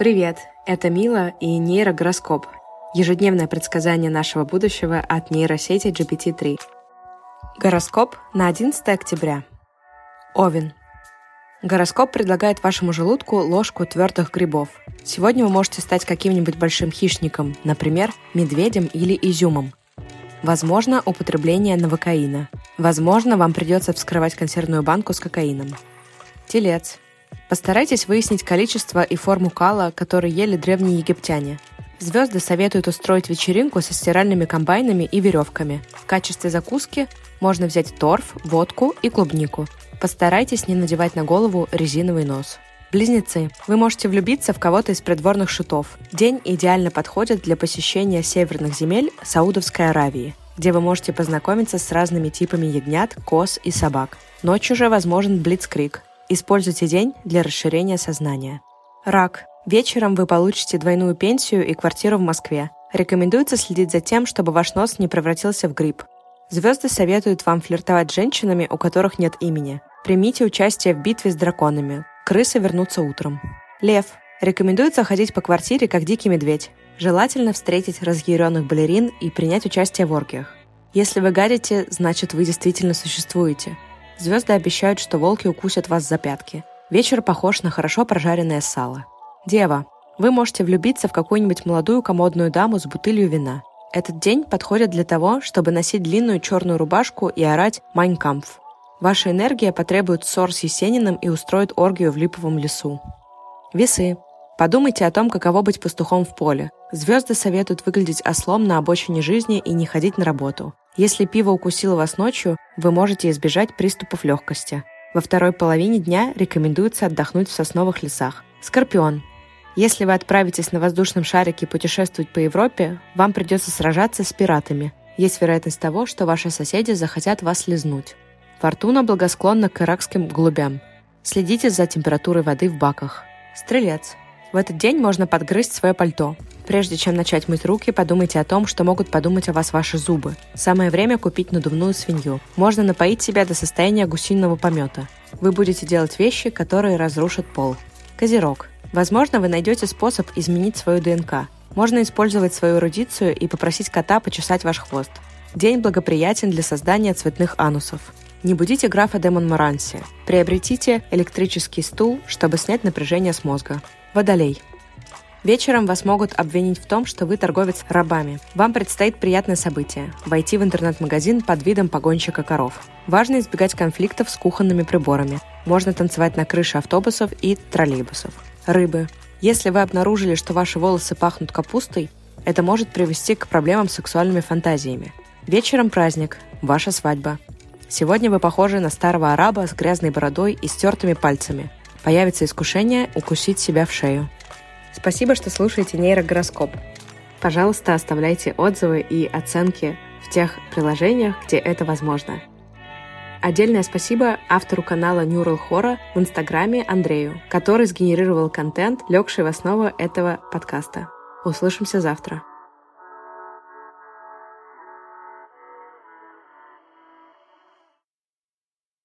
Привет, это Мила и нейрогороскоп. Ежедневное предсказание нашего будущего от нейросети GPT-3. Гороскоп на 11 октября. Овен. Гороскоп предлагает вашему желудку ложку твердых грибов. Сегодня вы можете стать каким-нибудь большим хищником, например, медведем или изюмом. Возможно, употребление новокаина. Возможно, вам придется вскрывать консервную банку с кокаином. Телец. Постарайтесь выяснить количество и форму кала, который ели древние египтяне. Звезды советуют устроить вечеринку со стиральными комбайнами и веревками. В качестве закуски можно взять торф, водку и клубнику. Постарайтесь не надевать на голову резиновый нос. Близнецы. Вы можете влюбиться в кого-то из придворных шутов. День идеально подходит для посещения северных земель Саудовской Аравии, где вы можете познакомиться с разными типами ягнят, коз и собак. Ночью же возможен блицкрик. Используйте день для расширения сознания. Рак. Вечером вы получите двойную пенсию и квартиру в Москве. Рекомендуется следить за тем, чтобы ваш нос не превратился в гриб. Звезды советуют вам флиртовать с женщинами, у которых нет имени. Примите участие в битве с драконами. Крысы вернутся утром. Лев. Рекомендуется ходить по квартире, как дикий медведь. Желательно встретить разъяренных балерин и принять участие в оргиях. Если вы гадите, значит вы действительно существуете. Звезды обещают, что волки укусят вас за пятки. Вечер похож на хорошо прожаренное сало. Дева. Вы можете влюбиться в какую-нибудь молодую комодную даму с бутылью вина. Этот день подходит для того, чтобы носить длинную черную рубашку и орать «Майнкампф». Ваша энергия потребует ссор с Есениным и устроит оргию в липовом лесу. Весы. Подумайте о том, каково быть пастухом в поле. Звезды советуют выглядеть ослом на обочине жизни и не ходить на работу. Если пиво укусило вас ночью, вы можете избежать приступов легкости. Во второй половине дня рекомендуется отдохнуть в сосновых лесах. Скорпион. Если вы отправитесь на воздушном шарике путешествовать по Европе, вам придется сражаться с пиратами. Есть вероятность того, что ваши соседи захотят вас лизнуть. Фортуна благосклонна к иракским голубям. Следите за температурой воды в баках. Стрелец. В этот день можно подгрызть свое пальто. Прежде чем начать мыть руки, подумайте о том, что могут подумать о вас ваши зубы. Самое время купить надувную свинью. Можно напоить себя до состояния гусиного помета. Вы будете делать вещи, которые разрушат пол. Козерог. Возможно, вы найдете способ изменить свою ДНК. Можно использовать свою эрудицию и попросить кота почесать ваш хвост. День благоприятен для создания цветных анусов. Не будите графа де Монморанси. Приобретите электрический стул, чтобы снять напряжение с мозга. Водолей. Вечером вас могут обвинить в том, что вы торговец рабами. Вам предстоит приятное событие – войти в интернет-магазин под видом погонщика коров. Важно избегать конфликтов с кухонными приборами. Можно танцевать на крыше автобусов и троллейбусов. Рыбы. Если вы обнаружили, что ваши волосы пахнут капустой, это может привести к проблемам с сексуальными фантазиями. Вечером праздник – ваша свадьба. Сегодня вы похожи на старого араба с грязной бородой и стертыми пальцами. Появится искушение укусить себя в шею. Спасибо, что слушаете нейрогороскоп. Пожалуйста, оставляйте отзывы и оценки в тех приложениях, где это возможно. Отдельное спасибо автору канала Neural Horror в Инстаграме Андрею, который сгенерировал контент, легший в основу этого подкаста. Услышимся завтра.